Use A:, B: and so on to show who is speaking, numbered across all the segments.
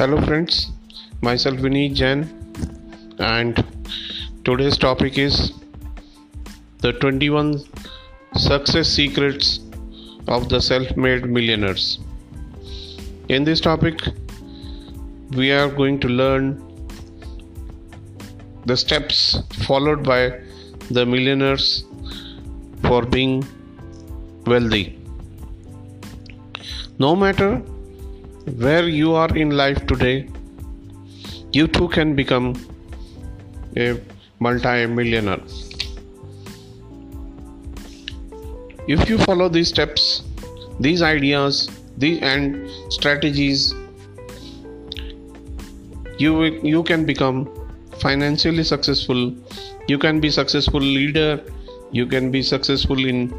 A: Hello, friends. Myself Vinny Jain, and today's topic is the 21 success secrets of the self made millionaires. In this topic, we are going to learn the steps followed by the millionaires for being wealthy. No matter where you are in life today, you too can become a multi millionaire. If you follow these steps, these ideas, these and strategies, you you can become financially successful. You can be successful leader. You can be successful in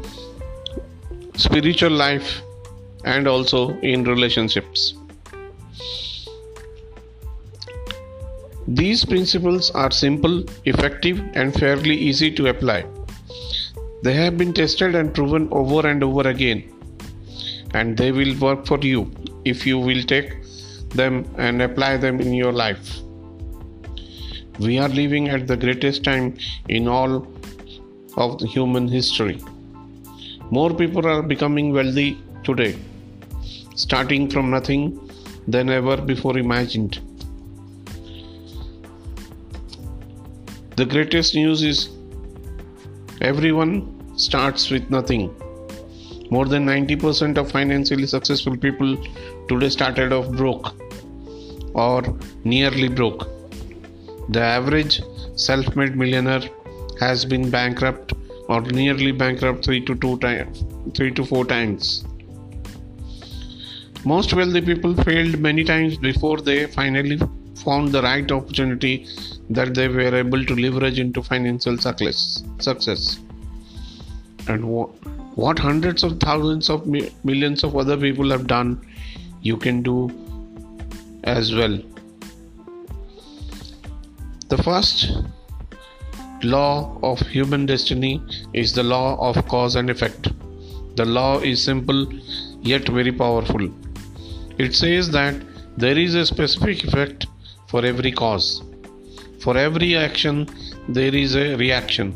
A: spiritual life and also in relationships. These principles are simple, effective, and fairly easy to apply. They have been tested and proven over and over again, and they will work for you if you will take them and apply them in your life. We are living at the greatest time in all of human history. More people are becoming wealthy today, starting from nothing than ever before imagined. The greatest news is everyone starts with nothing. More than 90% of financially successful people today started off broke or nearly broke. The average self made millionaire has been bankrupt or nearly bankrupt 3 to 2 times 3 to 4 times. Most wealthy people failed many times before they finally found the right opportunity that they were able to leverage into financial success. success. And what, what hundreds of thousands of millions of other people have done, you can do as well. The first law of human destiny is the law of cause and effect. The law is simple yet very powerful. It says that there is a specific effect for every cause. For every action, there is a reaction.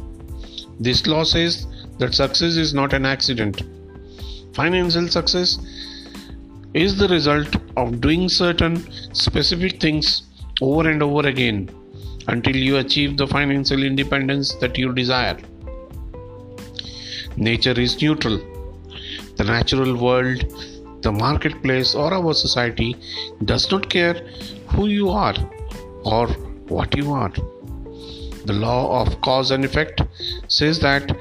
A: This law says that success is not an accident. Financial success is the result of doing certain specific things over and over again until you achieve the financial independence that you desire. Nature is neutral. The natural world, the marketplace, or our society does not care who you are or what you are. The law of cause and effect says that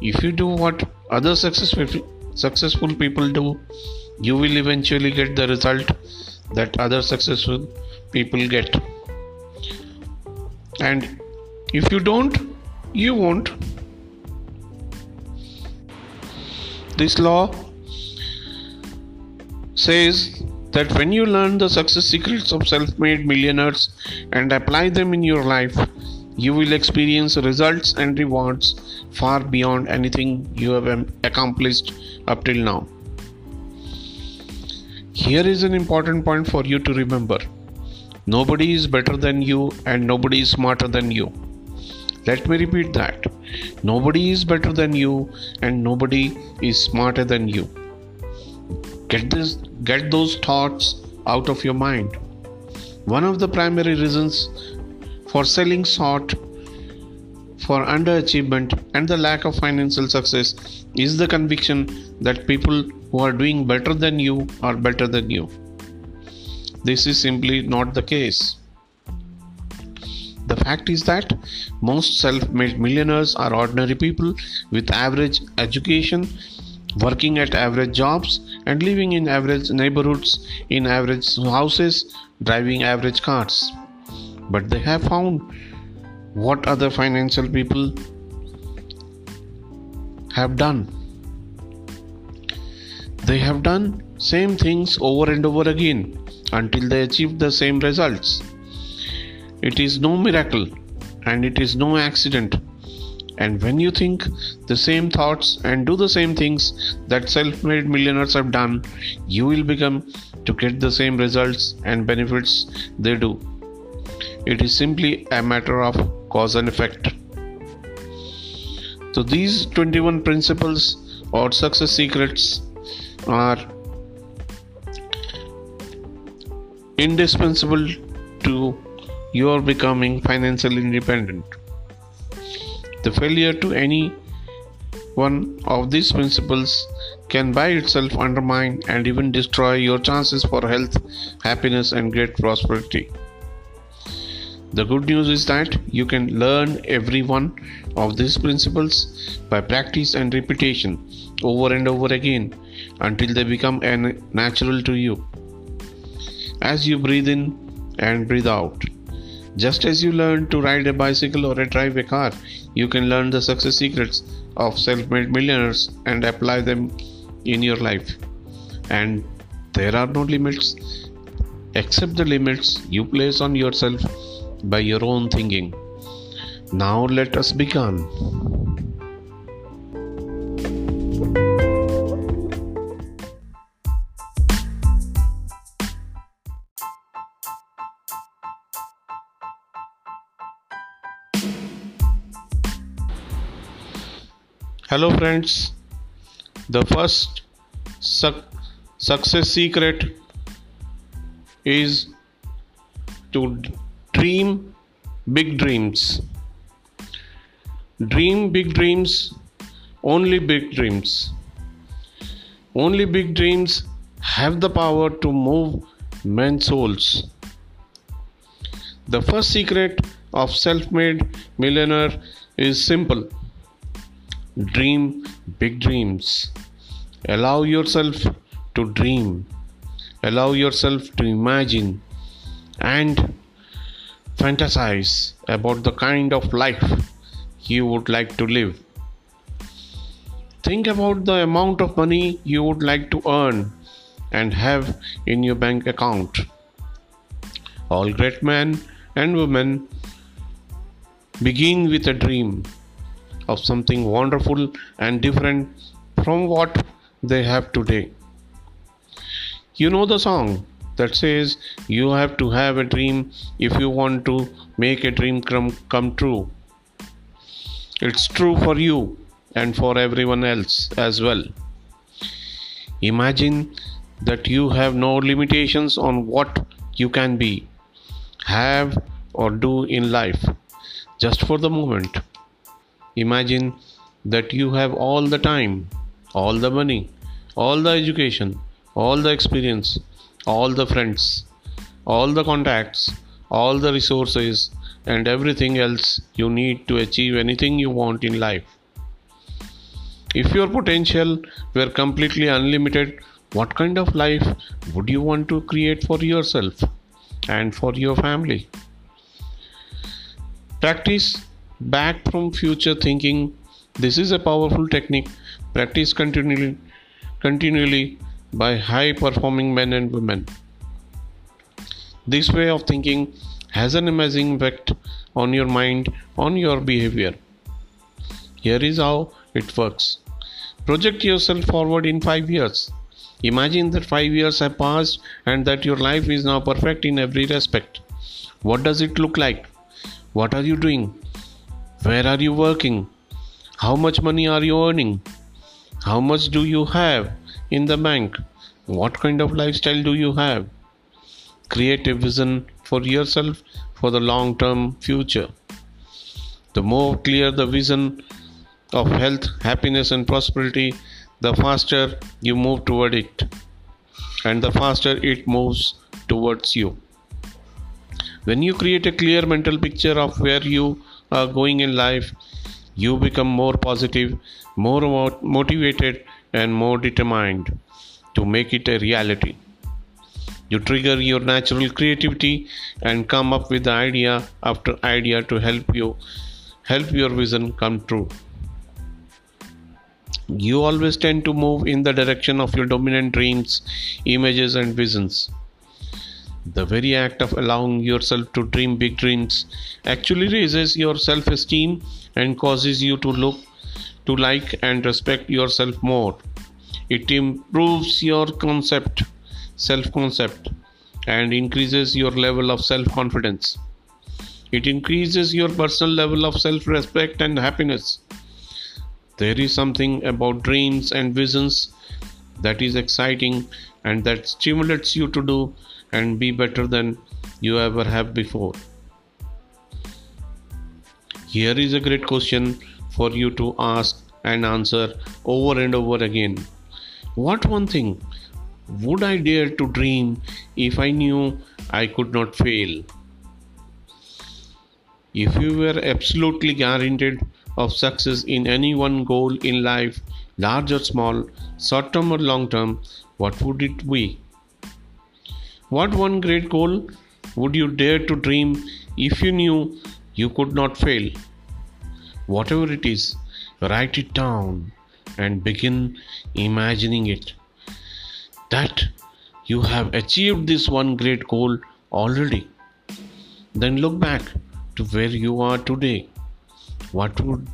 A: if you do what other successful, successful people do, you will eventually get the result that other successful people get. And if you don't, you won't. This law says that when you learn the success secrets of self made millionaires and apply them in your life, you will experience results and rewards far beyond anything you have accomplished up till now. Here is an important point for you to remember nobody is better than you, and nobody is smarter than you. Let me repeat that nobody is better than you, and nobody is smarter than you. Get this get those thoughts out of your mind. One of the primary reasons for selling short for underachievement and the lack of financial success is the conviction that people who are doing better than you are better than you. This is simply not the case. The fact is that most self made millionaires are ordinary people with average education, working at average jobs, and living in average neighborhoods, in average houses, driving average cars. But they have found what other financial people have done. They have done same things over and over again until they achieve the same results. It is no miracle and it is no accident. And when you think the same thoughts and do the same things that self made millionaires have done, you will become to get the same results and benefits they do. It is simply a matter of cause and effect. So, these 21 principles or success secrets are indispensable to your becoming financially independent. The failure to any one of these principles can by itself undermine and even destroy your chances for health, happiness, and great prosperity. The good news is that you can learn every one of these principles by practice and repetition over and over again until they become natural to you. As you breathe in and breathe out, just as you learn to ride a bicycle or drive a car, you can learn the success secrets of self made millionaires and apply them in your life. And there are no limits except the limits you place on yourself by your own thinking. Now let us begin. Hello, friends. The first su- success secret is to dream big dreams. Dream big dreams, only big dreams. Only big dreams have the power to move men's souls. The first secret of self made millionaire is simple dream big dreams. Allow yourself to dream, allow yourself to imagine and fantasize about the kind of life you would like to live. Think about the amount of money you would like to earn and have in your bank account. All great men and women begin with a dream of something wonderful and different from what they have today. You know the song that says you have to have a dream if you want to make a dream come, come true. It's true for you and for everyone else as well. Imagine that you have no limitations on what you can be, have, or do in life just for the moment. Imagine that you have all the time, all the money, all the education, all the experience, all the friends, all the contacts, all the resources, and everything else you need to achieve anything you want in life. If your potential were completely unlimited, what kind of life would you want to create for yourself and for your family? Practice back from future thinking. This is a powerful technique. Practice continually, continually by high performing men and women. This way of thinking has an amazing effect on your mind, on your behavior. Here is how it works project yourself forward in five years. Imagine that five years have passed and that your life is now perfect in every respect. What does it look like? What are you doing? Where are you working? How much money are you earning? How much do you have in the bank? What kind of lifestyle do you have? Create a vision for yourself for the long term future. The more clear the vision of health, happiness, and prosperity, the faster you move toward it, and the faster it moves towards you. When you create a clear mental picture of where you are going in life, you become more positive, more motivated, and more determined to make it a reality. You trigger your natural creativity and come up with idea after idea to help you help your vision come true. You always tend to move in the direction of your dominant dreams, images, and visions. The very act of allowing yourself to dream big dreams actually raises your self esteem and causes you to look to like and respect yourself more. It improves your concept, self concept, and increases your level of self confidence. It increases your personal level of self respect and happiness. There is something about dreams and visions that is exciting and that stimulates you to do and be better than you ever have before. Here is a great question for you to ask and answer over and over again. What one thing would I dare to dream if I knew I could not fail? If you were absolutely guaranteed of success in any one goal in life, large or small, short term or long term, what would it be? What one great goal would you dare to dream if you knew you could not fail? Whatever it is, write it down and begin imagining it. That you have achieved this one great goal already. Then look back to where you are today. What would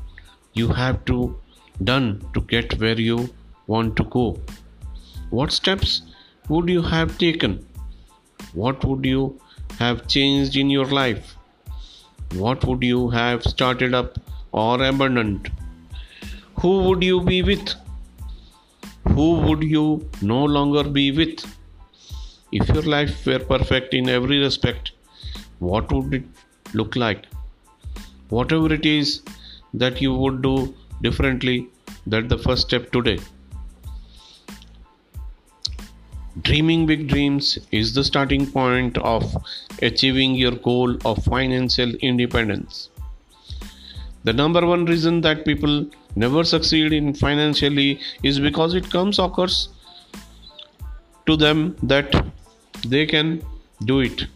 A: you have to done to get where you want to go? What steps would you have taken? What would you have changed in your life? What would you have started up or abandoned? Who would you be with? Who would you no longer be with? If your life were perfect in every respect, what would it look like? Whatever it is that you would do differently, that's the first step today. Dreaming big dreams is the starting point of achieving your goal of financial independence. The number one reason that people never succeed in financially is because it comes occurs to them that they can do it.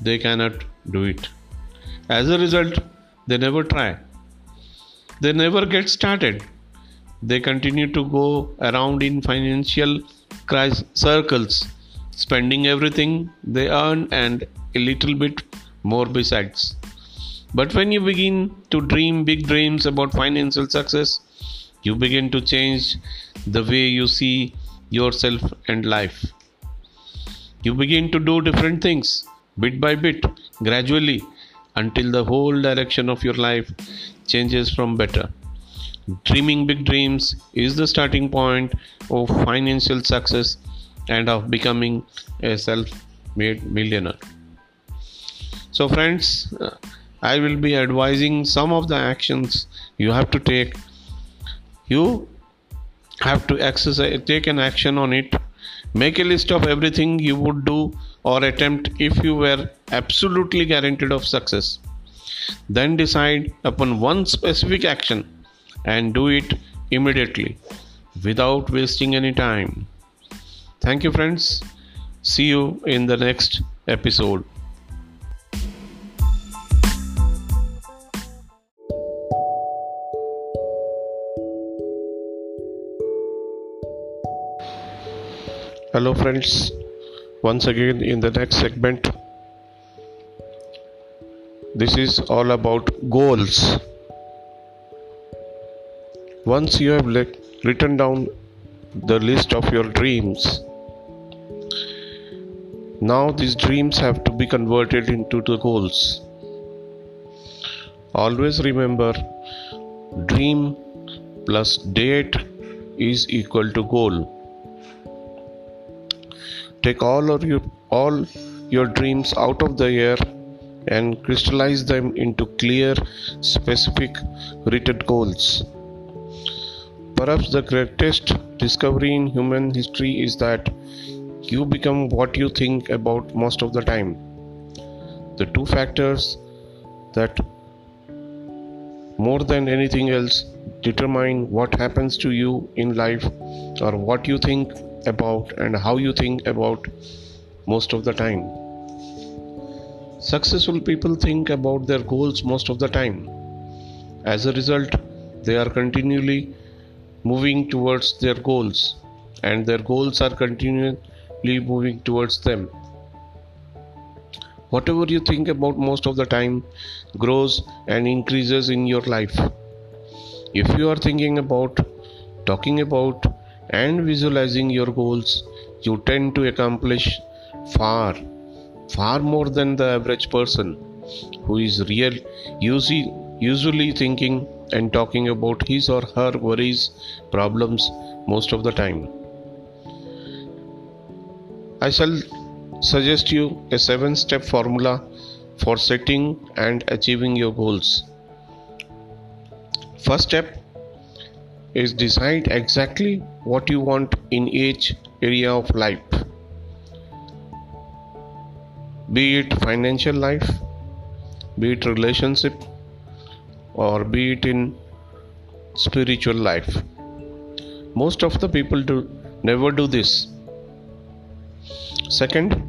A: They cannot do it. As a result, they never try. They never get started. They continue to go around in financial circles, spending everything they earn and a little bit more besides. But when you begin to dream big dreams about financial success, you begin to change the way you see yourself and life. You begin to do different things bit by bit, gradually, until the whole direction of your life changes from better. Dreaming big dreams is the starting point of financial success and of becoming a self made millionaire. So, friends, uh, I will be advising some of the actions you have to take. You have to exercise, take an action on it. Make a list of everything you would do or attempt if you were absolutely guaranteed of success. Then decide upon one specific action and do it immediately without wasting any time. Thank you, friends. See you in the next episode. Hello, friends. Once again, in the next segment, this is all about goals. Once you have le- written down the list of your dreams, now these dreams have to be converted into the goals. Always remember dream plus date is equal to goal. Take all of your all your dreams out of the air and crystallize them into clear, specific, written goals. Perhaps the greatest discovery in human history is that you become what you think about most of the time. The two factors that more than anything else determine what happens to you in life or what you think about and how you think about most of the time. Successful people think about their goals most of the time. As a result, they are continually moving towards their goals, and their goals are continually moving towards them. whatever you think about most of the time grows and increases in your life. If you are thinking about, talking about, and visualizing your goals, you tend to accomplish far, far more than the average person who is real, usually, usually thinking and talking about his or her worries, problems most of the time. I shall suggest you a seven step formula for setting and achieving your goals. First step is decide exactly what you want in each area of life. Be it financial life, be it relationship, or be it in spiritual life. Most of the people do never do this Second,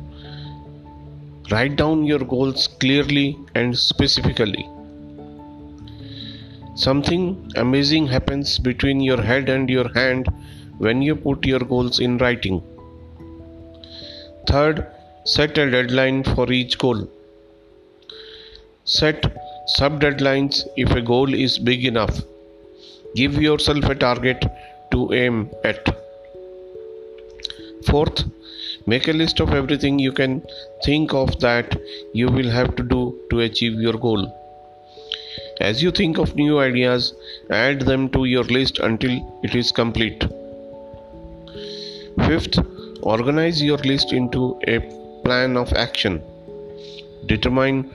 A: write down your goals clearly and specifically. Something amazing happens between your head and your hand when you put your goals in writing. Third, set a deadline for each goal. Set sub deadlines if a goal is big enough. Give yourself a target to aim at. Fourth, Make a list of everything you can think of that you will have to do to achieve your goal. As you think of new ideas, add them to your list until it is complete. Fifth, organize your list into a plan of action. Determine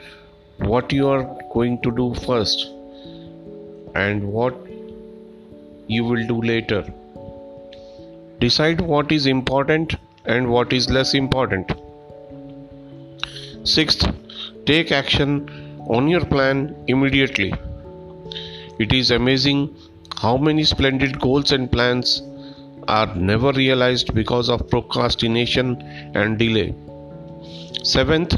A: what you are going to do first and what you will do later. Decide what is important and what is less important. Sixth, take action on your plan immediately. It is amazing how many splendid goals and plans are never realized because of procrastination and delay. Seventh,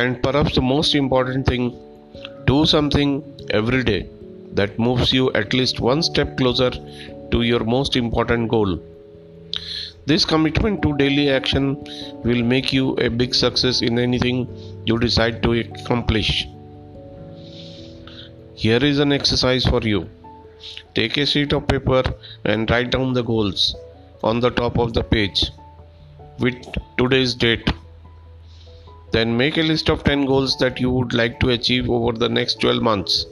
A: and perhaps the most important thing, do something every day that moves you at least one step closer to your most important goal. This commitment to daily action will make you a big success in anything you decide to accomplish. Here is an exercise for you. Take a sheet of paper and write down the goals on the top of the page with today's date. Then make a list of 10 goals that you would like to achieve over the next 12 months.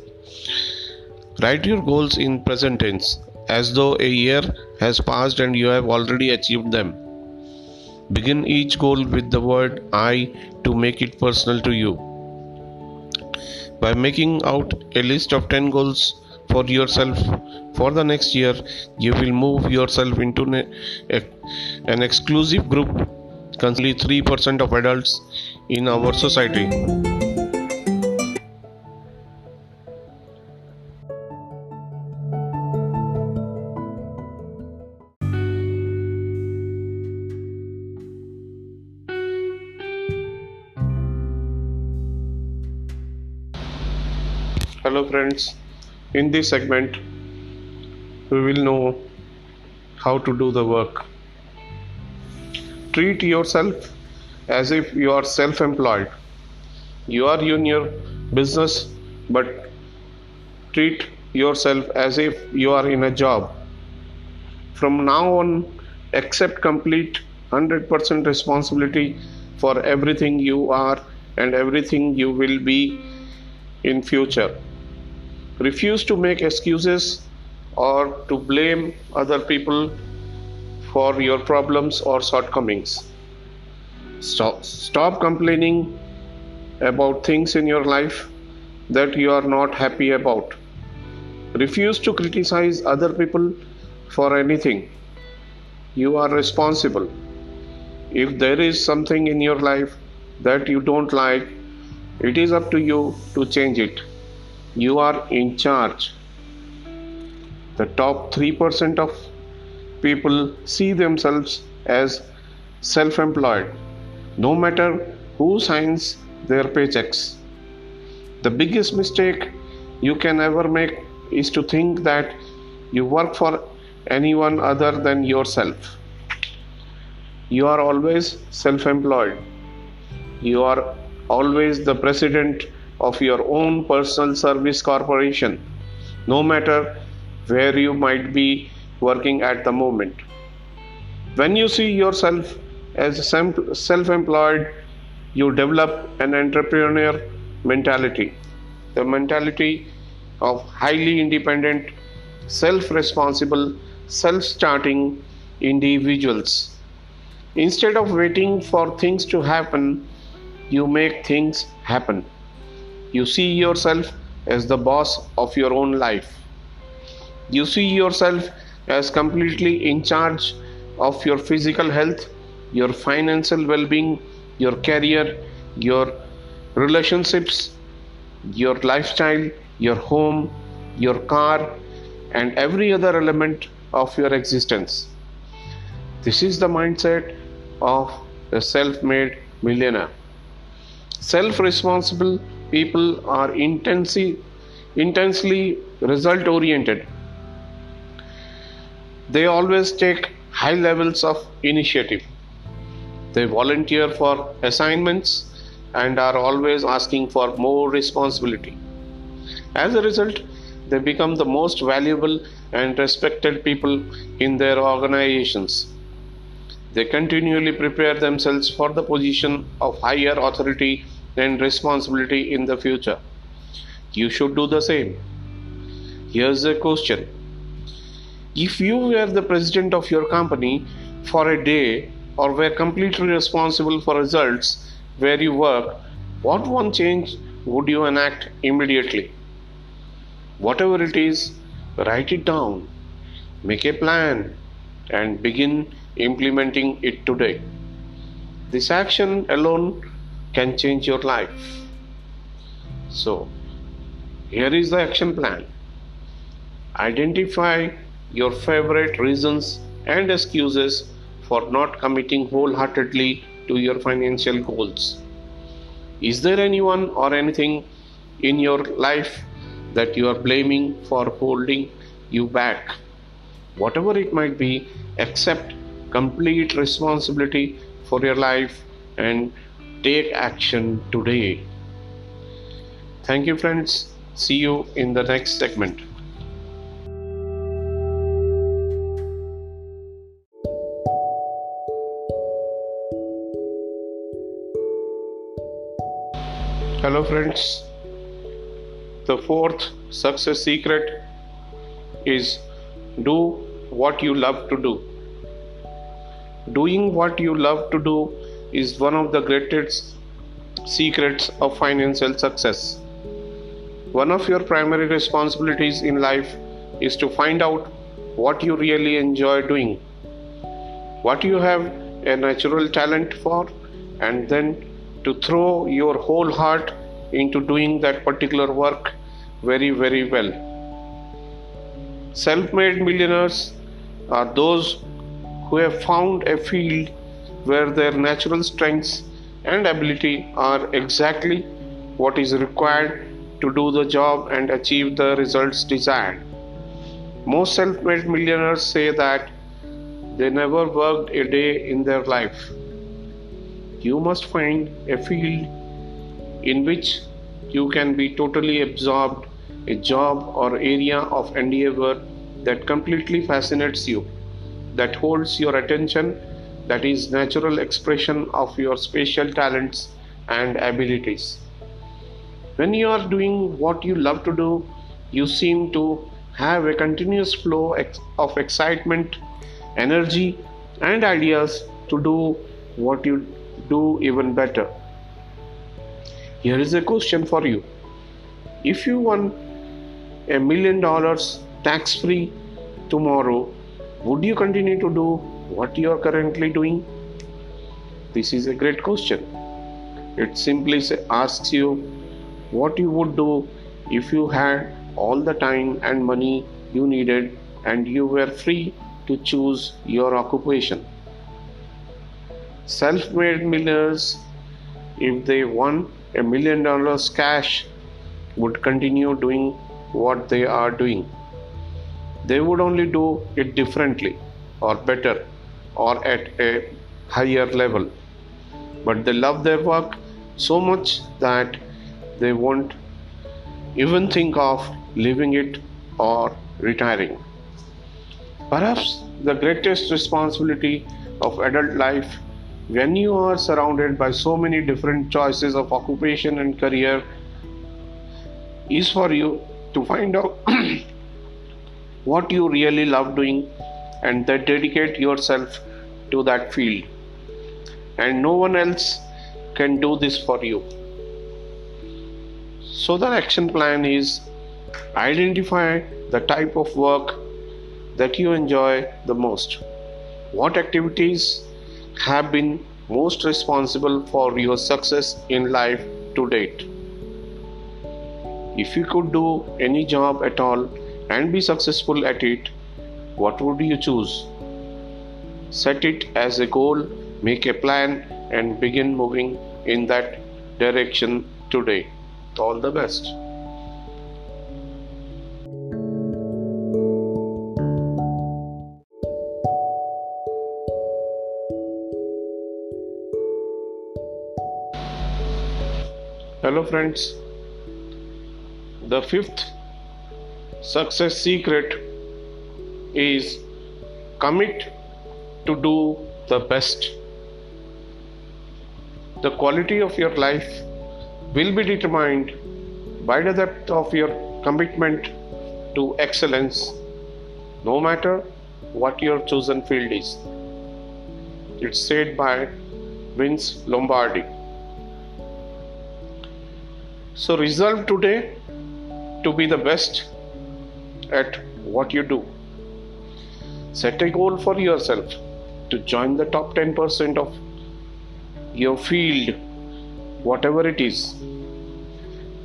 A: Write your goals in present tense as though a year has passed and you have already achieved them. Begin each goal with the word I to make it personal to you. By making out a list of 10 goals for yourself for the next year, you will move yourself into an exclusive group, currently 3% of adults in our society. Hello friends, in this segment we will know how to do the work. Treat yourself as if you are self employed. You are in your business, but treat yourself as if you are in a job. From now on, accept complete 100% responsibility for everything you are and everything you will be in future refuse to make excuses or to blame other people for your problems or shortcomings. Stop, stop complaining about things in your life that you are not happy about. Refuse to criticize other people for anything. You are responsible. If there is something in your life that you don't like, it is up to you to change it. You are in charge. The top 3% of people see themselves as self employed, no matter who signs their paychecks. The biggest mistake you can ever make is to think that you work for anyone other than yourself. You are always self employed. You are always the president of your own personal service corporation, no matter where you might be working at the moment. When you see yourself as self employed, you develop an entrepreneur mentality, the mentality of highly independent, self responsible, self starting individuals. Instead of waiting for things to happen, you make things happen. You see yourself as the boss of your own life. You see yourself as completely in charge of your physical health, your financial well being, your career, your relationships, your lifestyle, your home, your car, and every other element of your existence. This is the mindset of a self made millionaire. Self responsible people are intensely, intensely result oriented. They always take high levels of initiative. They volunteer for assignments and are always asking for more responsibility. As a result, they become the most valuable and respected people in their organizations. They continually prepare themselves for the position of higher authority and responsibility in the future. You should do the same. Here's a question If you were the president of your company for a day or were completely responsible for results where you work, what one change would you enact immediately? Whatever it is, write it down, make a plan, and begin implementing it today. This action alone can change your life. So, here is the action plan. Identify your favorite reasons and excuses for not committing wholeheartedly to your financial goals. Is there anyone or anything in your life that you are blaming for holding you back. Whatever it might be, accept complete responsibility for your life and take action today. Thank you, friends. See you in the next segment. Hello, friends. The fourth success secret is do what you love to do. Doing what you love to do is one of the greatest secrets of financial success. One of your primary responsibilities in life is to find out what you really enjoy doing, what you have a natural talent for, and then to throw your whole heart into doing that particular work very, very well. Self made millionaires are those who have found a field where their natural strengths and ability are exactly what is required to do the job and achieve the results desired. Most self made millionaires say that they never worked a day in their life. You must find a field in which you can be totally absorbed a job or area of endeavor that completely fascinates you that holds your attention that is natural expression of your special talents and abilities. When you are doing what you love to do you seem to have a continuous flow of excitement energy and ideas to do what you do even better here is a question for you. If you won a million dollars tax free tomorrow, would you continue to do what you are currently doing? This is a great question. It simply asks you what you would do if you had all the time and money you needed and you were free to choose your occupation. Self made millionaires, if they won a million dollars cash would continue doing what they are doing. They would only do it differently or better or at a higher level. But they love their work so much that they won't even think of leaving it or retiring. Perhaps the greatest responsibility of adult life when you are surrounded by so many different choices of occupation and career is for you to find out what you really love doing and then dedicate yourself to that field. And no one else can do this for you. So the action plan is identify the type of work that you enjoy the most. What activities have been most responsible for your success in life to date. If you could do any job at all and be successful at it, what would you choose? Set it as a goal, make a plan, and begin moving in that direction today. All the best. Friends. The fifth success secret is commit to do the best. The quality of your life will be determined by the depth of your commitment to excellence, no matter what your chosen field is. It's said by Vince Lombardi. So resolve today to be the best at what you do. Set a goal for yourself to join the top 10% of your field, whatever it is.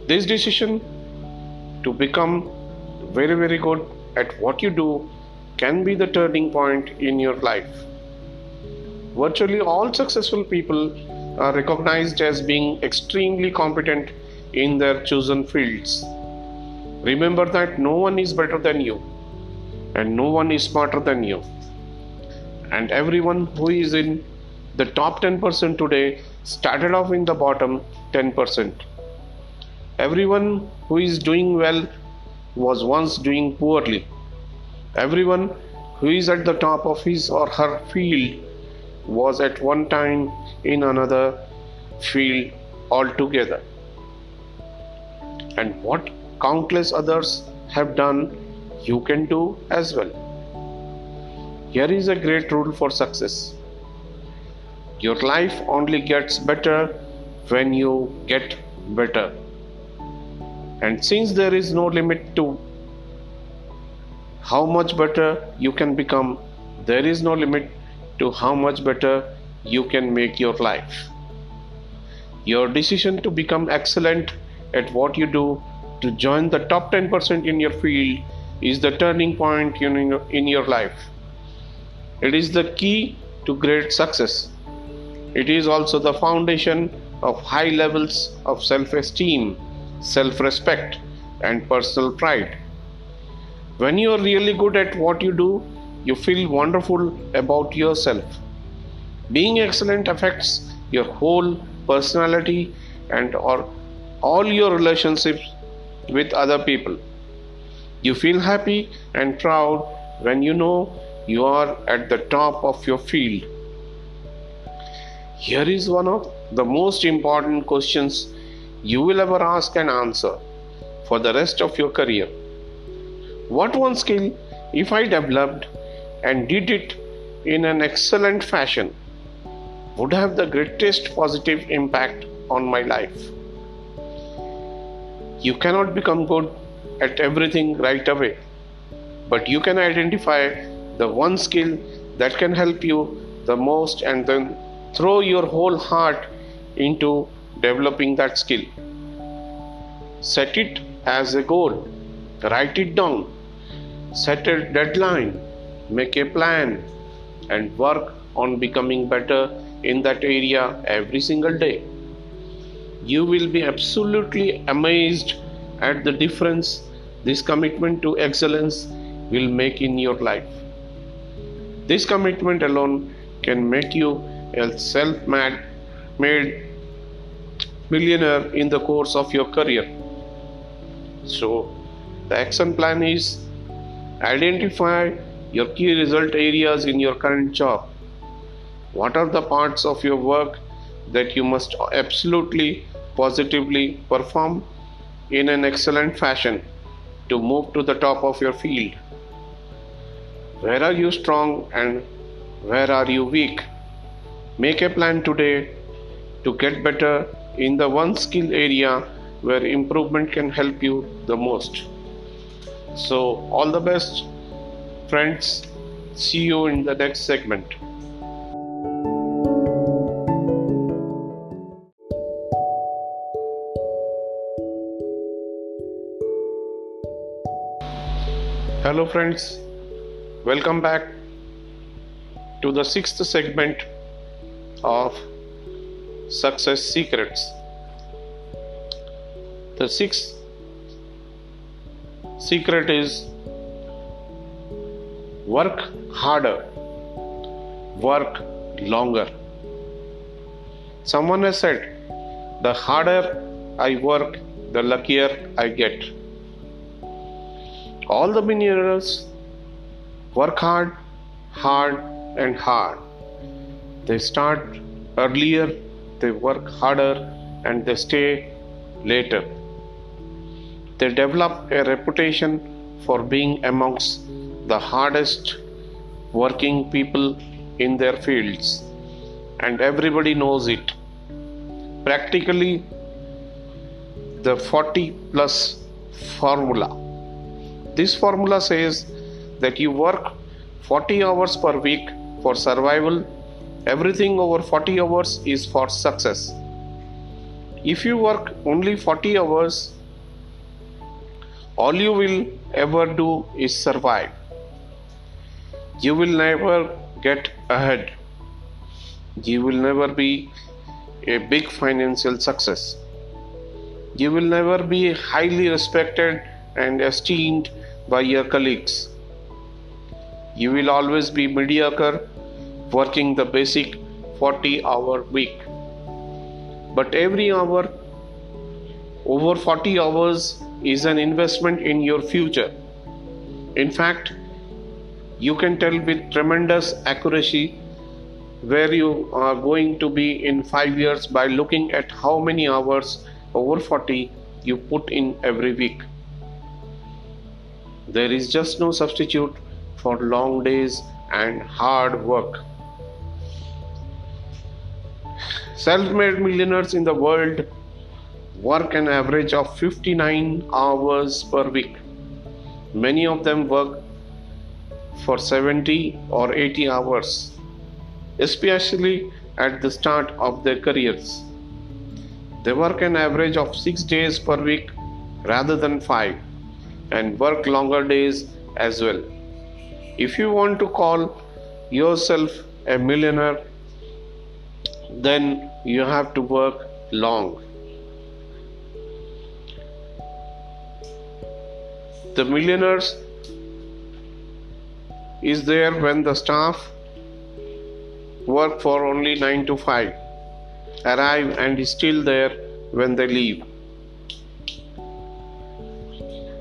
A: This decision to become very, very good at what you do can be the turning point in your life. Virtually all successful people are recognized as being extremely competent in their chosen fields. Remember that no one is better than you, and no one is smarter than you. And everyone who is in the top 10% today started off in the bottom 10%. Everyone who is doing well was once doing poorly. Everyone who is at the top of his or her field was at one time in another field altogether and what countless others have done, you can do as well. Here is a great rule for success your life only gets better when you get better. And since there is no limit to how much better you can become, there is no limit to how much better you can make your life. Your decision to become excellent at what you do to join the top 10% in your field is the turning point in your, in your life. It is the key to great success. It is also the foundation of high levels of self esteem, self respect, and personal pride. When you are really good at what you do, you feel wonderful about yourself. Being excellent affects your whole personality and or all your relationships with other people. You feel happy and proud when you know you are at the top of your field. Here is one of the most important questions you will ever ask and answer for the rest of your career. What one skill, if I developed and did it in an excellent fashion, would have the greatest positive impact on my life? You cannot become good at everything right away, but you can identify the one skill that can help you the most and then throw your whole heart into developing that skill. Set it as a goal, write it down, set a deadline, make a plan, and work on becoming better in that area every single day you will be absolutely amazed at the difference this commitment to excellence will make in your life. This commitment alone can make you a self made millionaire in the course of your career. So, the action plan is identify your key result areas in your current job. What are the parts of your work that you must absolutely positively perform in an excellent fashion to move to the top of your field? Where are you strong and where are you weak? Make a plan today to get better in the one skill area where improvement can help you the most. So, all the best, friends. See you in the next segment. Hello, friends. Welcome back to the sixth segment of Success Secrets. The sixth secret is work harder, work longer. Someone has said, the harder I work, the luckier I get. All the millionaires work hard, hard, and hard. They start earlier, they work harder, and they stay later. They develop a reputation for being amongst the hardest working people in their fields, and everybody knows it. Practically, the 40 plus formula. This formula says that you work 40 hours per week for survival, everything over 40 hours is for success. If you work only 40 hours, all you will ever do is survive. You will never get ahead. You will never be a big financial success. You will never be highly respected and esteemed by your colleagues. You will always be mediocre working the basic 40 hour week. But every hour over 40 hours is an investment in your future. In fact, you can tell with tremendous accuracy where you are going to be in 5 years by looking at how many hours over 40 you put in every week. There is just no substitute for long days and hard work. Self made millionaires in the world work an average of 59 hours per week. Many of them work for 70 or 80 hours, especially at the start of their careers. They work an average of 6 days per week rather than 5 and work longer days as well. If you want to call yourself a millionaire, then you have to work long. The millionaires is there when the staff work for only 9 to 5 arrive and is still there when they leave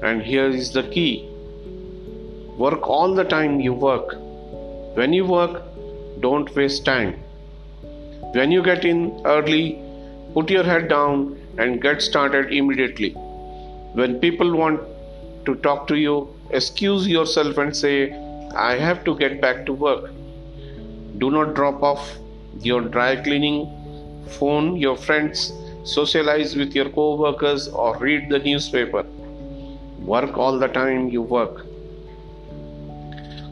A: and here is the key. Work all the time you work. When you work don't waste time. When you get in early put your head down and get started immediately. When people want to talk to you excuse yourself and say I have to get back to work. Do not drop off your dry cleaning, phone. Your friends, socialize with your co workers, or read the newspaper. Work all the time you work.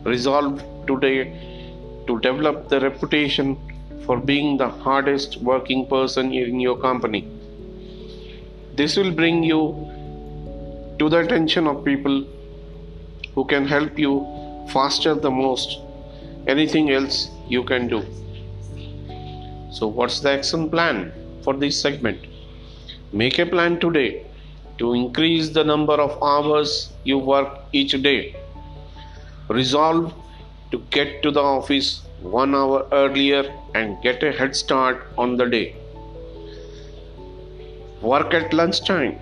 A: Resolve today to develop the reputation for being the hardest working person in your company. This will bring you to the attention of people who can help you faster the most anything else you can do so what's the action plan for this segment make a plan today to increase the number of hours you work each day resolve to get to the office one hour earlier and get a head start on the day Work at lunchtime.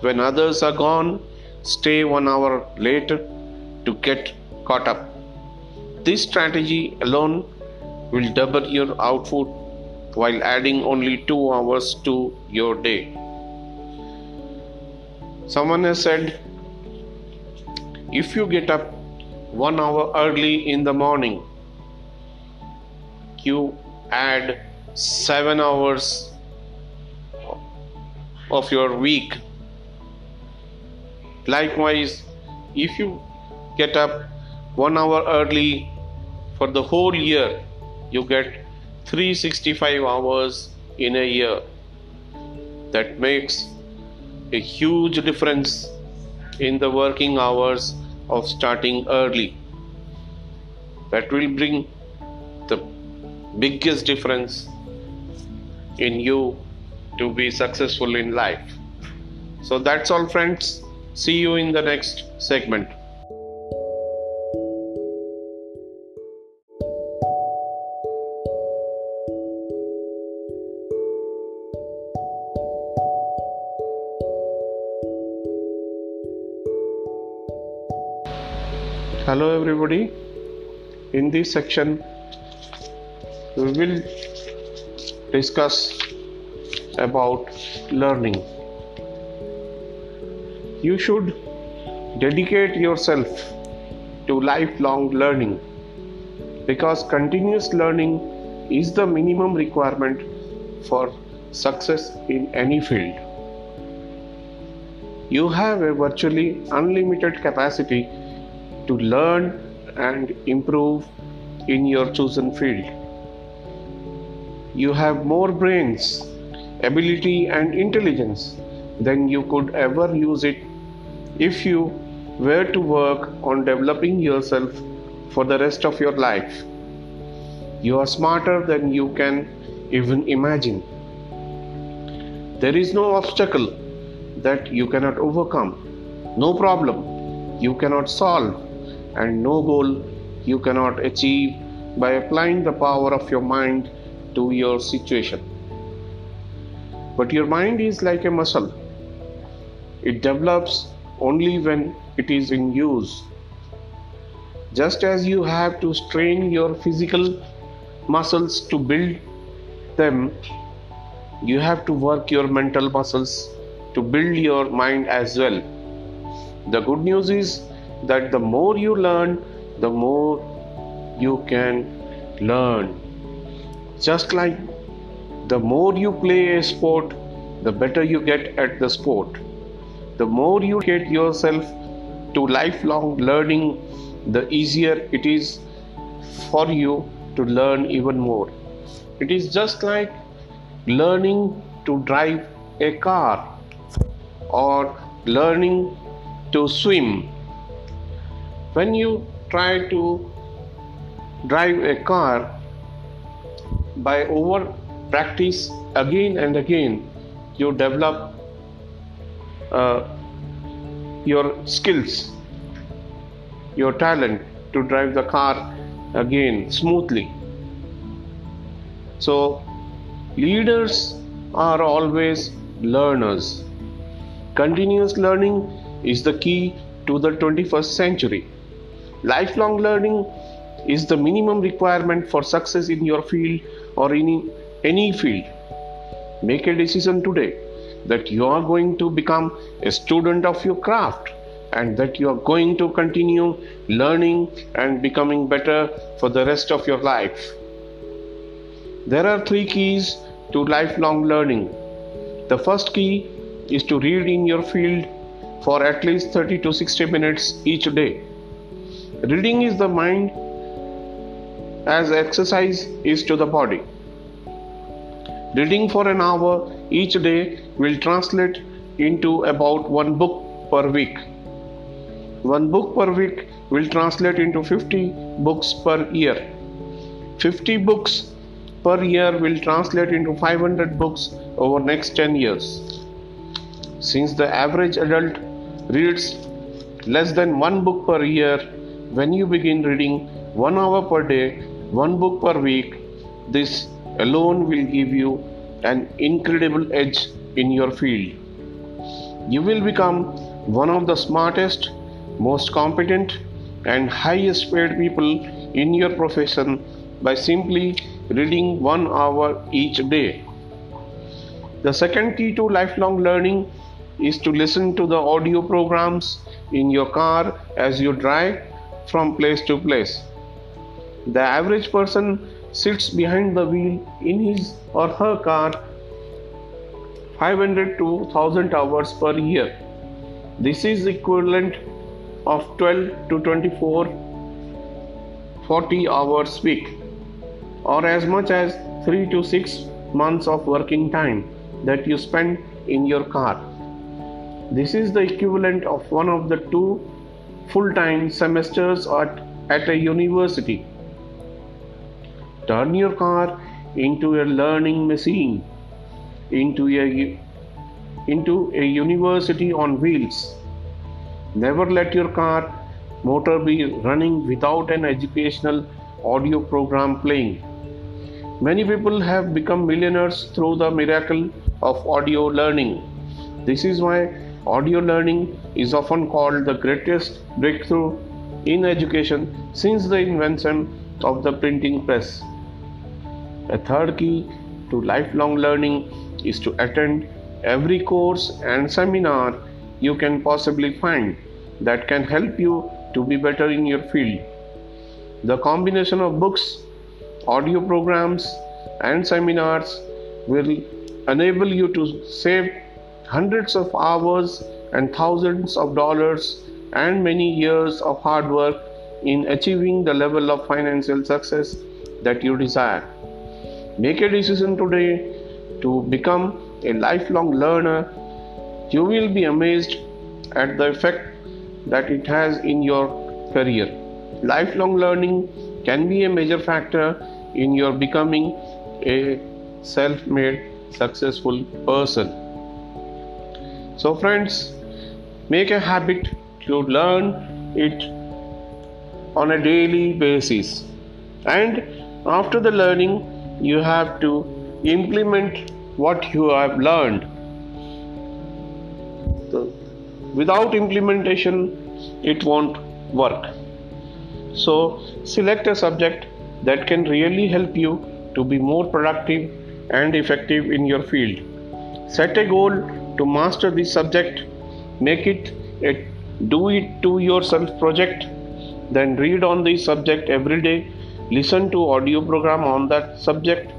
A: When others are gone, stay one hour later to get caught up. This strategy alone will double your output while adding only two hours to your day. Someone has said if you get up one hour early in the morning, you add seven hours of your week. Likewise, if you get up one hour early for the whole year, you get 365 hours in a year. That makes a huge difference in the working hours of starting early. That will bring the biggest difference in you to be successful in life. So that's all, friends. See you in the next segment. Hello, everybody. In this section, we will discuss about learning. You should dedicate yourself to lifelong learning because continuous learning is the minimum requirement for success in any field. You have a virtually unlimited capacity to learn and improve in your chosen field. You have more brains, ability, and intelligence than you could ever use it if you were to work on developing yourself for the rest of your life. You are smarter than you can even imagine. There is no obstacle that you cannot overcome, no problem you cannot solve and no goal you cannot achieve by applying the power of your mind to your situation. But your mind is like a muscle, it develops only when it is in use. Just as you have to strain your physical muscles to build them, you have to work your mental muscles to build your mind as well. The good news is that the more you learn, the more you can learn. Just like the more you play a sport, the better you get at the sport. The more you get yourself to lifelong learning, the easier it is for you to learn even more. It is just like learning to drive a car or learning to swim when you try to drive a car by over practice again and again you develop uh, your skills your talent to drive the car again smoothly. So leaders are always learners. Continuous learning is the key to the 21st century Lifelong learning is the minimum requirement for success in your field or in any field. Make a decision today that you are going to become a student of your craft and that you are going to continue learning and becoming better for the rest of your life. There are three keys to lifelong learning. The first key is to read in your field for at least 30 to 60 minutes each day. Reading is the mind as exercise is to the body. Reading for an hour each day will translate into about one book per week. One book per week will translate into 50 books per year. 50 books per year will translate into 500 books over next 10 years. Since the average adult reads less than one book per year, when you begin reading one hour per day, one book per week, this alone will give you an incredible edge in your field. You will become one of the smartest, most competent, and highest paid people in your profession by simply reading one hour each day. The second key to lifelong learning is to listen to the audio programs in your car as you drive from place to place. The average person sits behind the wheel in his or her car 500 to 1000 hours per year. This is equivalent of 12 to 24 40 hours week or as much as 3 to 6 months of working time that you spend in your car. This is the equivalent of one of the two full time semesters at, at a university. Turn your car into a learning machine, into a, into a university on wheels. Never let your car motor be running without an educational audio program playing. Many people have become millionaires through the miracle of audio learning. This is why audio learning is often called the greatest breakthrough in education since the invention of the printing press. A third key to lifelong learning is to attend every course and seminar you can possibly find that can help you to be better in your field. The combination of books, audio programs, and seminars will enable you to save hundreds of hours and thousands of dollars and many years of hard work in achieving the level of financial success that you desire. Make a decision today to become a lifelong learner. You will be amazed at the effect that it has in your career. Lifelong learning can be a major factor in your becoming a self made successful person. So, friends, make a habit to learn it on a daily basis. And after the learning, you have to implement what you have learned. So, without implementation, it won't work. So, select a subject that can really help you to be more productive and effective in your field. Set a goal to master this subject, make it a do it to yourself project, then read on this subject every day, listen to audio program on that subject,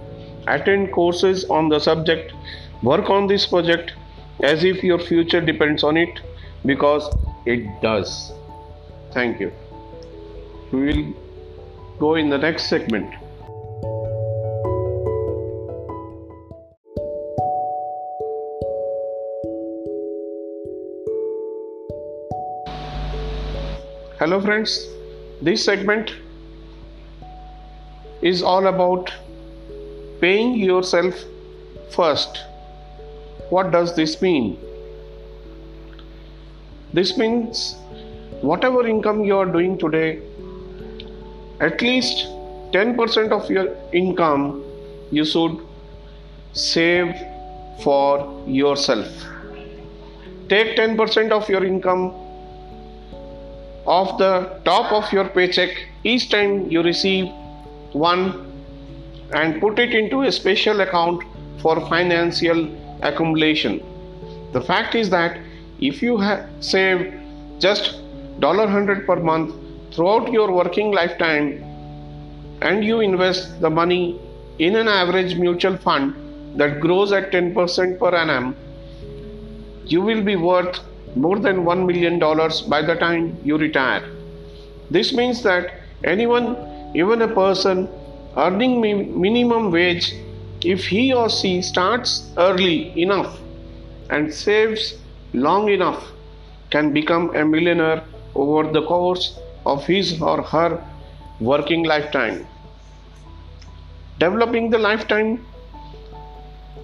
A: attend courses on the subject, work on this project as if your future depends on it because it does. Thank you. We will go in the next segment. Hello, friends. This segment is all about paying yourself first. What does this mean? This means whatever income you are doing today, at least 10% of your income you should save for yourself. Take 10% of your income off the top of your paycheck each time you receive one and put it into a special account for financial accumulation. The fact is that if you have saved just $100 per month throughout your working lifetime and you invest the money in an average mutual fund that grows at 10% per annum, you will be worth more than $1 million by the time you retire. This means that anyone, even a person earning minimum wage, if he or she starts early enough and saves long enough, can become a millionaire over the course of his or her working lifetime. Developing the lifetime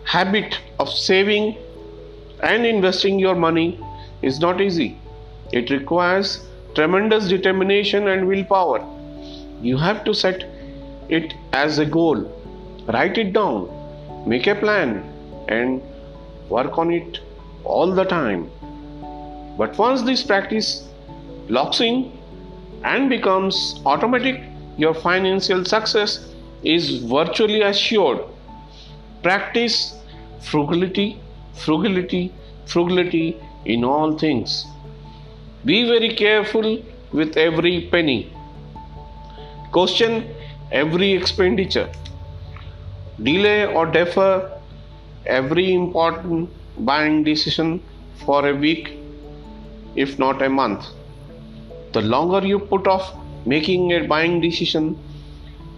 A: habit of saving and investing your money is not easy. It requires tremendous determination and willpower. You have to set it as a goal, write it down, make a plan, and work on it all the time. But once this practice locks in and becomes automatic, your financial success is virtually assured. Practice frugality, frugality, frugality in all things. Be very careful with every penny. Question every expenditure. Delay or defer every important buying decision for a week, if not a month. The longer you put off making a buying decision,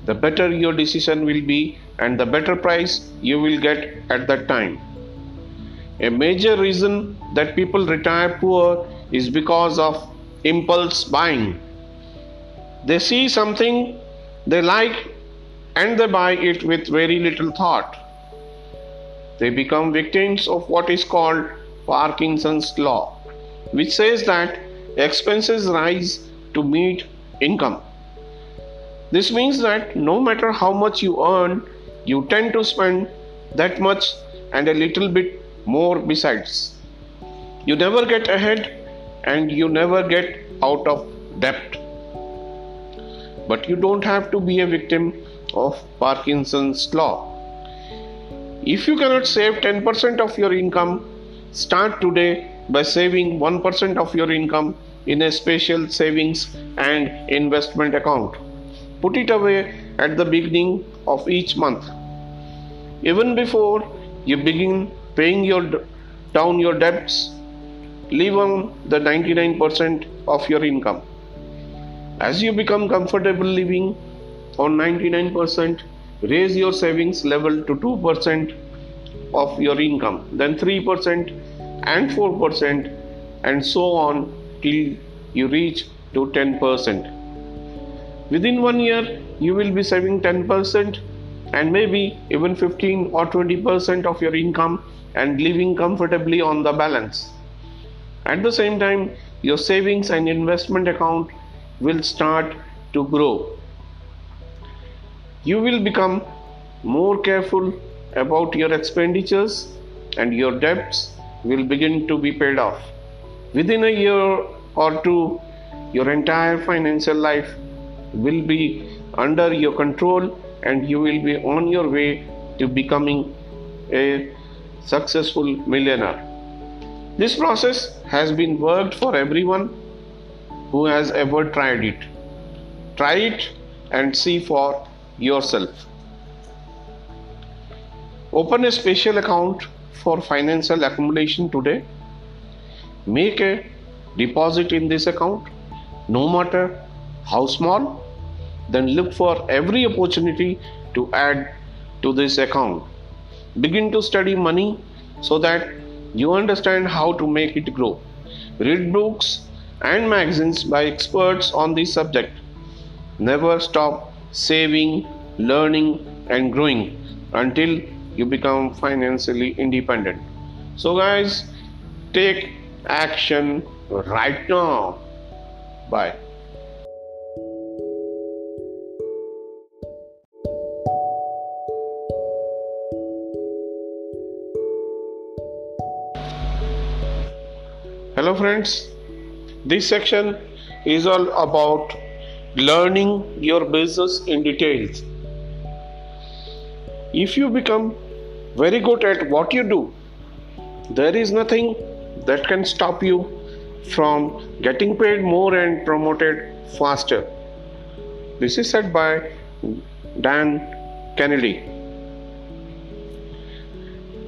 A: the better your decision will be and the better price you will get at that time. A major reason that people retire poor is because of impulse buying. They see something they like and they buy it with very little thought. They become victims of what is called Parkinson's law, which says that expenses rise to meet income. This means that no matter how much you earn, you tend to spend that much and a little bit more besides. You never get ahead and you never get out of debt. But you don't have to be a victim of Parkinson's law. If you cannot save 10% of your income, start today by saving 1% of your income in a special savings and investment account. Put it away at the beginning of each month. Even before you begin paying your down your debts, live on the 99% of your income. As you become comfortable living on 99%, raise your savings level to 2% of your income, then 3% and 4%, and so on till you reach to 10%. Within one year, you will be saving 10% and maybe even 15 or 20% of your income and living comfortably on the balance. At the same time, your savings and investment account will start to grow. You will become more careful about your expenditures and your debts will begin to be paid off. Within a year or two, your entire financial life will be under your control and you will be on your way to becoming a successful millionaire. This process has been worked for everyone who has ever tried it. Try it and see for yourself. Open a special account for financial accumulation today. Make a deposit in this account, no matter how small. Then look for every opportunity to add to this account. Begin to study money so that you understand how to make it grow. Read books and magazines by experts on this subject. Never stop saving, learning, and growing until you become financially independent. So, guys, take action right now. Bye. Hello, friends. This section is all about learning your business in details. If you become very good at what you do, there is nothing that can stop you from getting paid more and promoted faster. This is said by Dan Kennedy.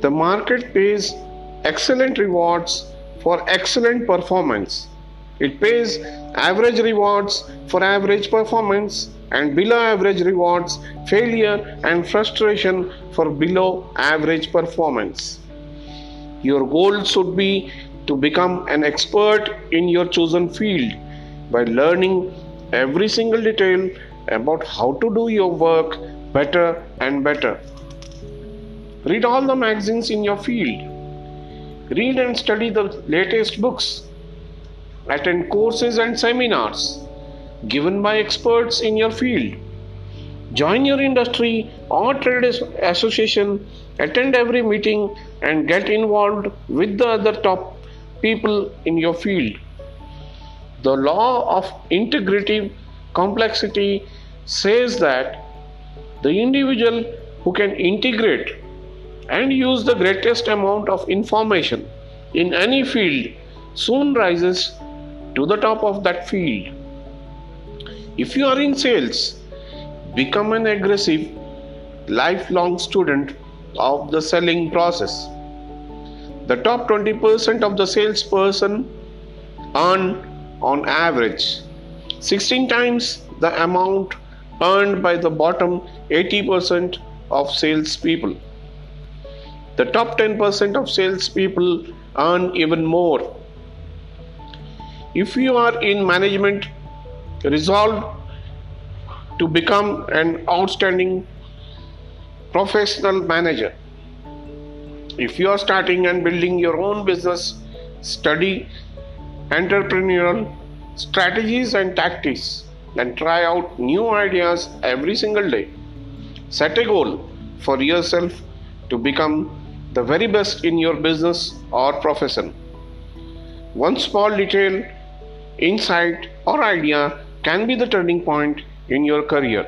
A: The market pays excellent rewards for excellent performance. It pays average rewards for average performance and below average rewards failure and frustration for below average performance. Your goal should be to become an expert in your chosen field by learning every single detail about how to do your work better and better. Read all the magazines in your field Read and study the latest books. Attend courses and seminars given by experts in your field. Join your industry or trade association, attend every meeting and get involved with the other top people in your field. The law of integrative complexity says that the individual who can integrate and use the greatest amount of information in any field soon rises to the top of that field. If you are in sales, become an aggressive, lifelong student of the selling process. The top 20% of the salesperson earn on average 16 times the amount earned by the bottom 80% of salespeople. The top 10% of salespeople earn even more. If you are in management, resolve to become an outstanding professional manager. If you are starting and building your own business, study entrepreneurial strategies and tactics and try out new ideas every single day. Set a goal for yourself to become the very best in your business or profession. One small detail, insight, or idea can be the turning point in your career.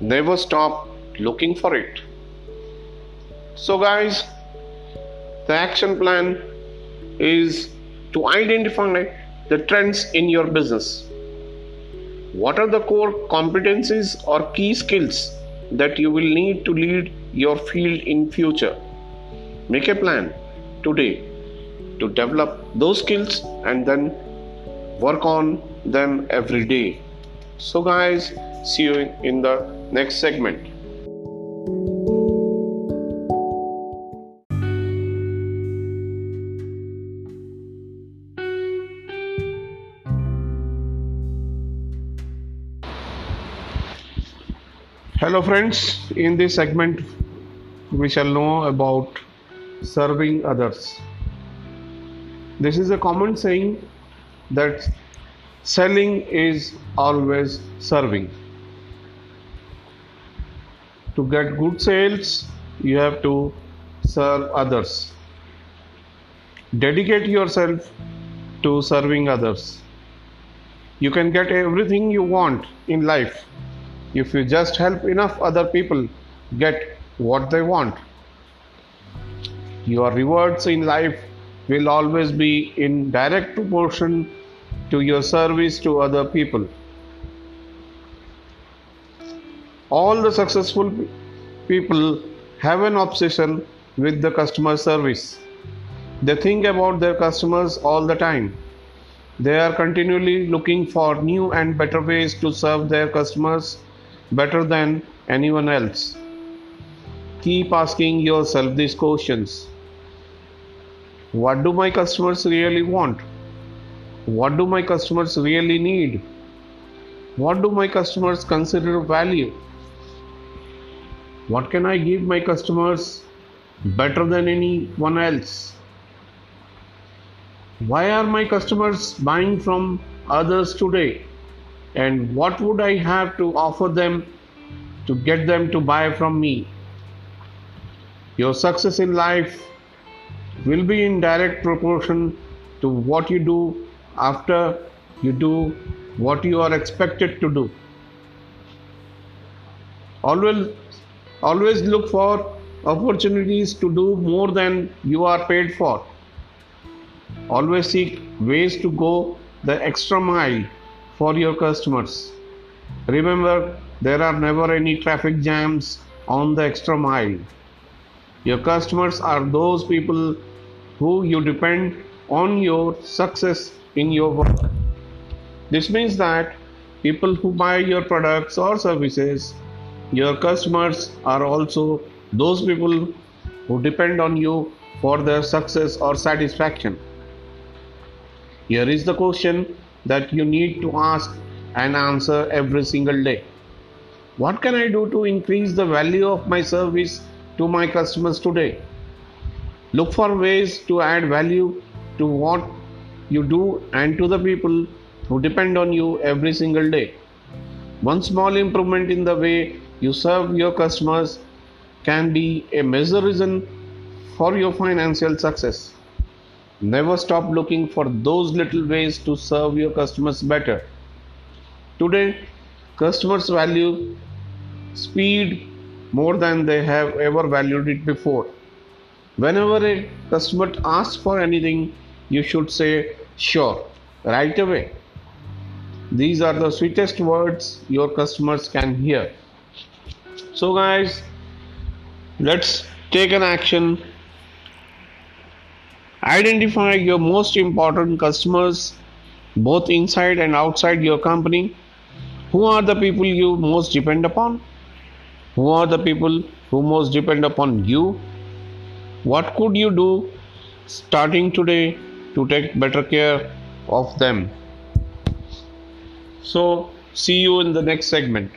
A: Never stop looking for it. So, guys, the action plan is to identify the trends in your business. What are the core competencies or key skills that you will need to lead your field in future? Make a plan today to develop those skills and then work on them every day. So, guys, see you in the next segment. Hello, friends. In this segment, we shall know about serving others. This is a common saying that selling is always serving. To get good sales, you have to serve others. Dedicate yourself to serving others. You can get everything you want in life if you just help enough other people get what they want. Your rewards in life will always be in direct proportion to your service to other people. All the successful people have an obsession with the customer service. They think about their customers all the time. They are continually looking for new and better ways to serve their customers better than anyone else. Keep asking yourself these questions What do my customers really want? What do my customers really need? What do my customers consider value? What can I give my customers better than anyone else? Why are my customers buying from others today? and what would I have to offer them to get them to buy from me? Your success in life will be in direct proportion to what you do after you do what you are expected to do. Always, always look for opportunities to do more than you are paid for. Always seek ways to go the extra mile for your customers. Remember, there are never any traffic jams on the extra mile. Your customers are those people who you depend on your success in your work. This means that people who buy your products or services, your customers are also those people who depend on you for their success or satisfaction. Here is the question that you need to ask and answer every single day. What can I do to increase the value of my service to my customers today? Look for ways to add value to what you do and to the people who depend on you every single day. One small improvement in the way you serve your customers can be a major reason for your financial success. Never stop looking for those little ways to serve your customers better. Today, customers value speed more than they have ever valued it before. Whenever a customer asks for anything, you should say sure right away. These are the sweetest words your customers can hear. So, guys, let's take an action. Identify your most important customers both inside and outside your company. Who are the people you most depend upon? Who are the people who most depend upon you? What could you do starting today to take better care of them? So, see you in the next segment.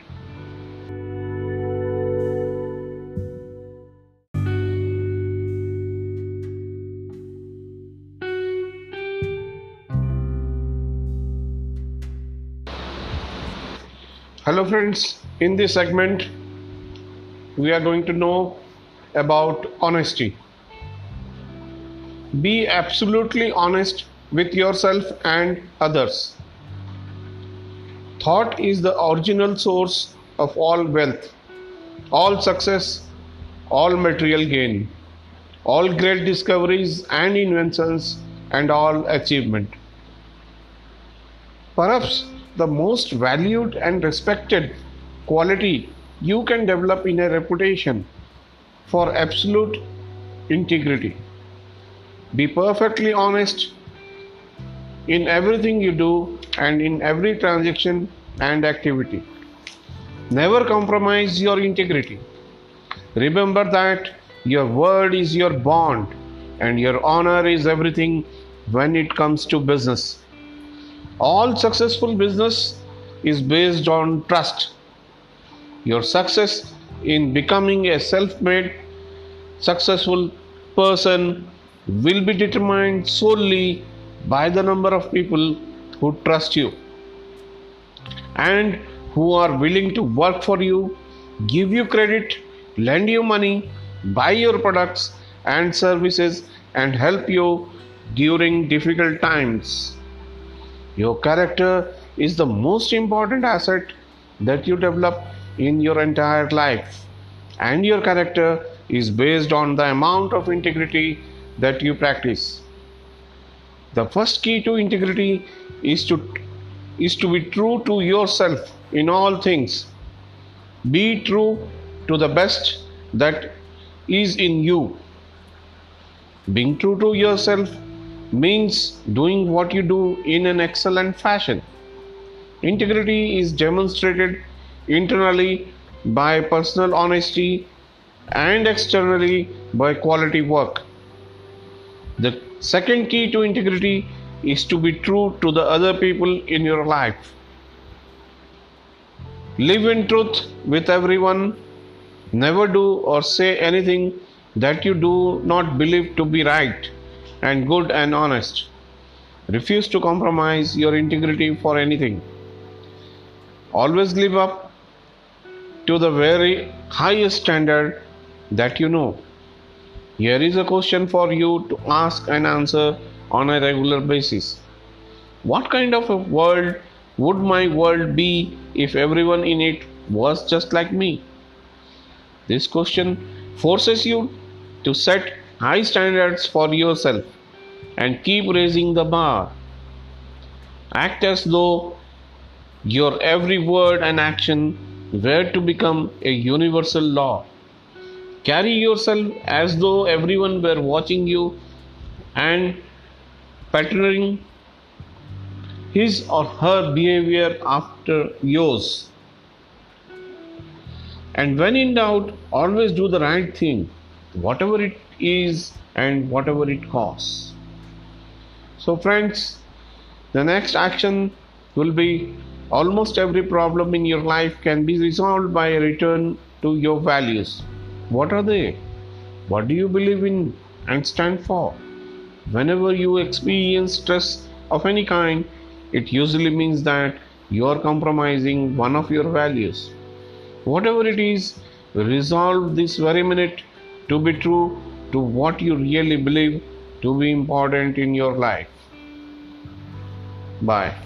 A: Hello, friends. In this segment, we are going to know about honesty. Be absolutely honest with yourself and others. Thought is the original source of all wealth, all success, all material gain, all great discoveries and inventions, and all achievement. Perhaps the most valued and respected quality you can develop in a reputation for absolute integrity. Be perfectly honest in everything you do and in every transaction and activity. Never compromise your integrity. Remember that your word is your bond and your honor is everything when it comes to business. All successful business is based on trust. Your success in becoming a self made successful person will be determined solely by the number of people who trust you and who are willing to work for you, give you credit, lend you money, buy your products and services, and help you during difficult times. Your character is the most important asset that you develop in your entire life, and your character is based on the amount of integrity that you practice. The first key to integrity is to is to be true to yourself in all things. Be true to the best that is in you. Being true to yourself means doing what you do in an excellent fashion. Integrity is demonstrated internally by personal honesty and externally by quality work. The second key to integrity is to be true to the other people in your life. Live in truth with everyone. Never do or say anything that you do not believe to be right and good and honest. Refuse to compromise your integrity for anything. Always live up to the very highest standard that you know. Here is a question for you to ask and answer on a regular basis. What kind of a world would my world be if everyone in it was just like me? This question forces you to set high standards for yourself and keep raising the bar. Act as though your every word and action were to become a universal law. Carry yourself as though everyone were watching you and patterning his or her behavior after yours. And when in doubt, always do the right thing, whatever it is and whatever it costs. So, friends, the next action will be almost every problem in your life can be resolved by a return to your values. What are they? What do you believe in and stand for? Whenever you experience stress of any kind, it usually means that you are compromising one of your values. Whatever it is, resolve this very minute to be true to what you really believe to be important in your life. Bye.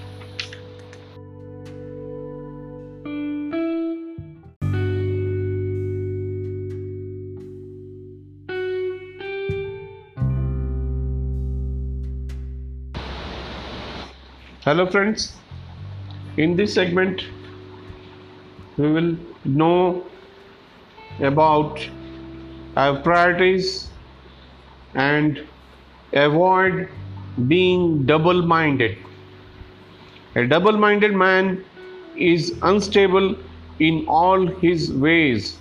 A: Hello, friends. In this segment, we will know about our priorities and avoid being double minded. A double minded man is unstable in all his ways.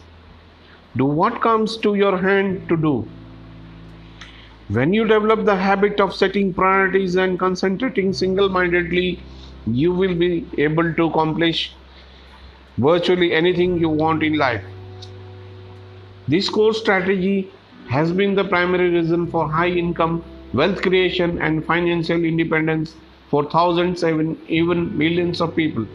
A: Do what comes to your hand to do. When you develop the habit of setting priorities and concentrating single mindedly, you will be able to accomplish virtually anything you want in life. This core strategy has been the primary reason for high income, wealth creation, and financial independence for thousands, even, even millions of people.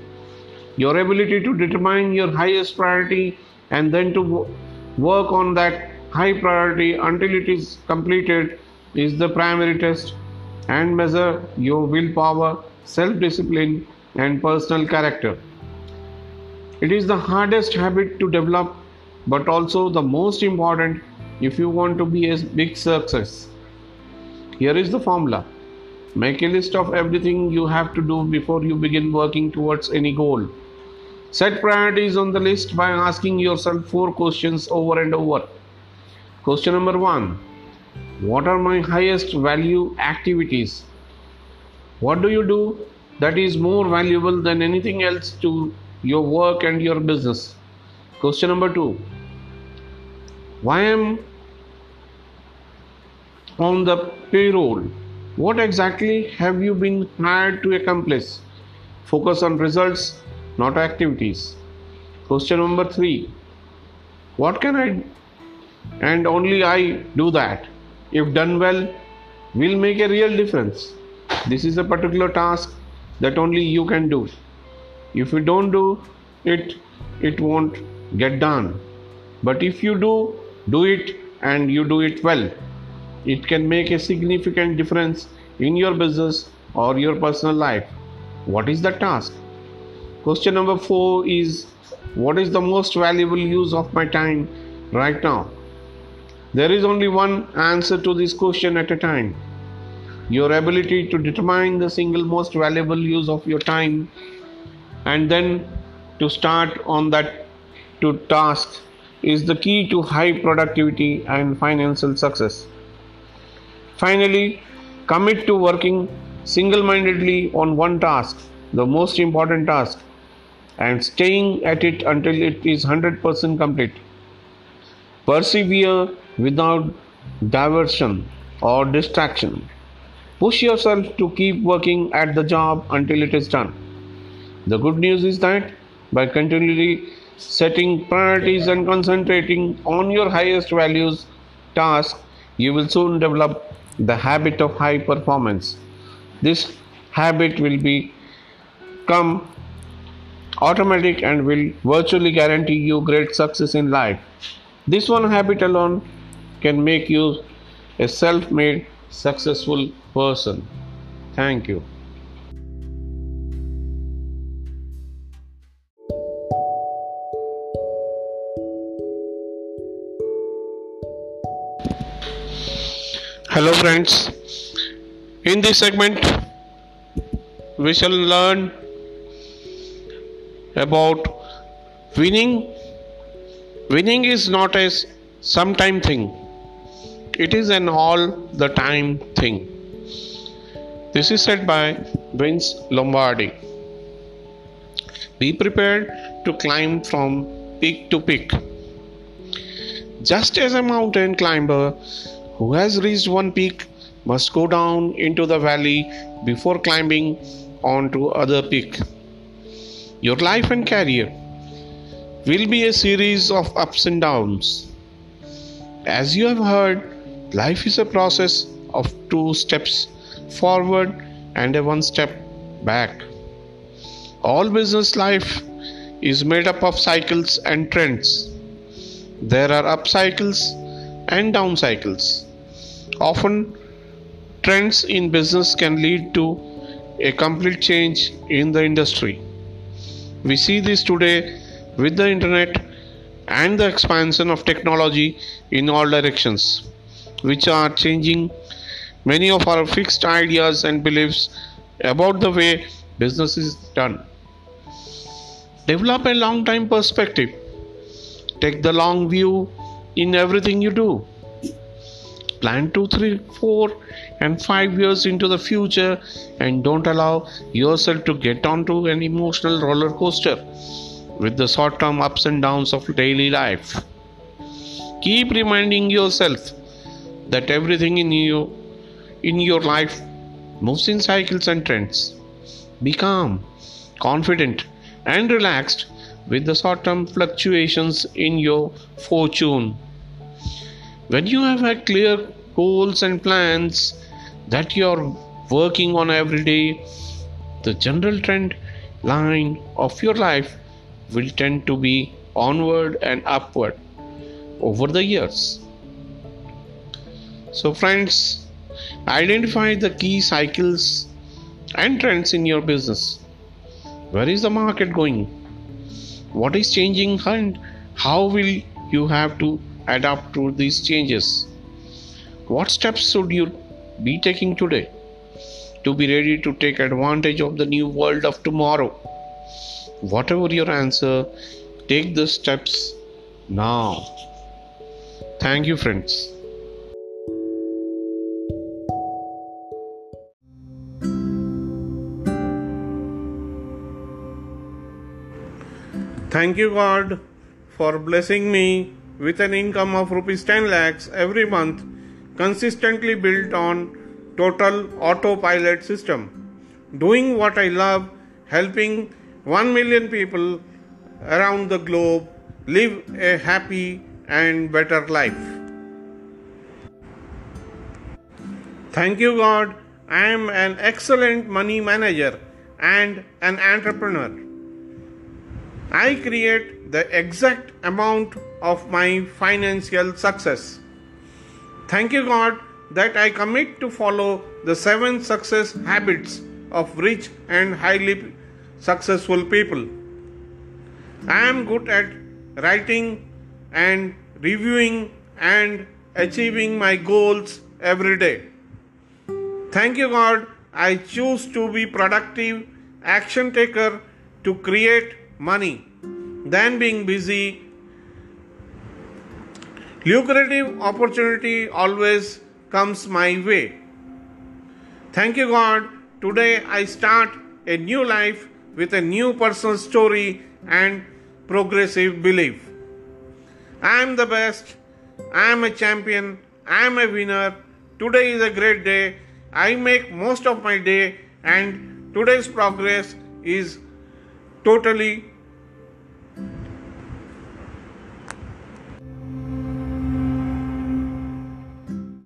A: Your ability to determine your highest priority and then to work on that high priority until it is completed is the primary test and measure your willpower, self discipline, and personal character. It is the hardest habit to develop, but also the most important if you want to be a big success. Here is the formula make a list of everything you have to do before you begin working towards any goal. Set priorities on the list by asking yourself four questions over and over. Question number one What are my highest value activities? What do you do that is more valuable than anything else to your work and your business. Question number two Why am on the payroll? What exactly have you been hired to accomplish? Focus on results, not activities. Question number three What can I and only I do that? If done well, will make a real difference. This is a particular task that only you can do. If you don't do it, it won't get done. But if you do, do it and you do it well, it can make a significant difference in your business or your personal life. What is the task? Question number four is What is the most valuable use of my time right now? There is only one answer to this question at a time. Your ability to determine the single most valuable use of your time and then to start on that to task is the key to high productivity and financial success. Finally, commit to working single mindedly on one task, the most important task, and staying at it until it is 100% complete. Persevere without diversion or distraction. Push yourself to keep working at the job until it is done. The good news is that by continually setting priorities and concentrating on your highest values task, you will soon develop the habit of high performance. This habit will become automatic and will virtually guarantee you great success in life. This one habit alone can make you a self made successful person. Thank you. Hello, friends. In this segment, we shall learn about winning. Winning is not a sometime thing, it is an all the time thing. This is said by Vince Lombardi. Be prepared to climb from peak to peak. Just as a mountain climber who has reached one peak must go down into the valley before climbing on to other peak. Your life and career will be a series of ups and downs. As you have heard, life is a process of two steps forward and a one step back. All business life is made up of cycles and trends. There are up cycles and down cycles. Often, trends in business can lead to a complete change in the industry. We see this today with the internet and the expansion of technology in all directions, which are changing many of our fixed ideas and beliefs about the way business is done. Develop a long time perspective. Take the long view in everything you do. Plan two, three, four, and five years into the future and don't allow yourself to get onto an emotional roller coaster with the short term ups and downs of daily life. Keep reminding yourself that everything in you in your life moves in cycles and trends. Be calm, confident, and relaxed with the short term fluctuations in your fortune. When you have had clear goals and plans that you are working on every day, the general trend line of your life will tend to be onward and upward over the years. So, friends, identify the key cycles and trends in your business. Where is the market going? What is changing and how will you have to adapt to these changes? What steps should you be taking today to be ready to take advantage of the new world of tomorrow? Whatever your answer, take the steps now. Thank you, friends. Thank you, God, for blessing me with an income of rupees 10 lakhs every month, consistently built on total autopilot system. Doing what I love, helping 1 million people around the globe live a happy and better life. Thank you, God. I am an excellent money manager and an entrepreneur. I create the exact amount of my financial success. Thank you, God, that I commit to follow the seven success habits of rich and highly successful people. I am good at writing and reviewing and achieving my goals every day. Thank you, God. I choose to be productive action taker to create money than being busy. Lucrative opportunity always comes my way. Thank you, God. Today I start a new life with a new personal story and progressive belief. I am the best. I am a champion. I am a winner. Today is a great day. I make most of my day, and today's progress is totally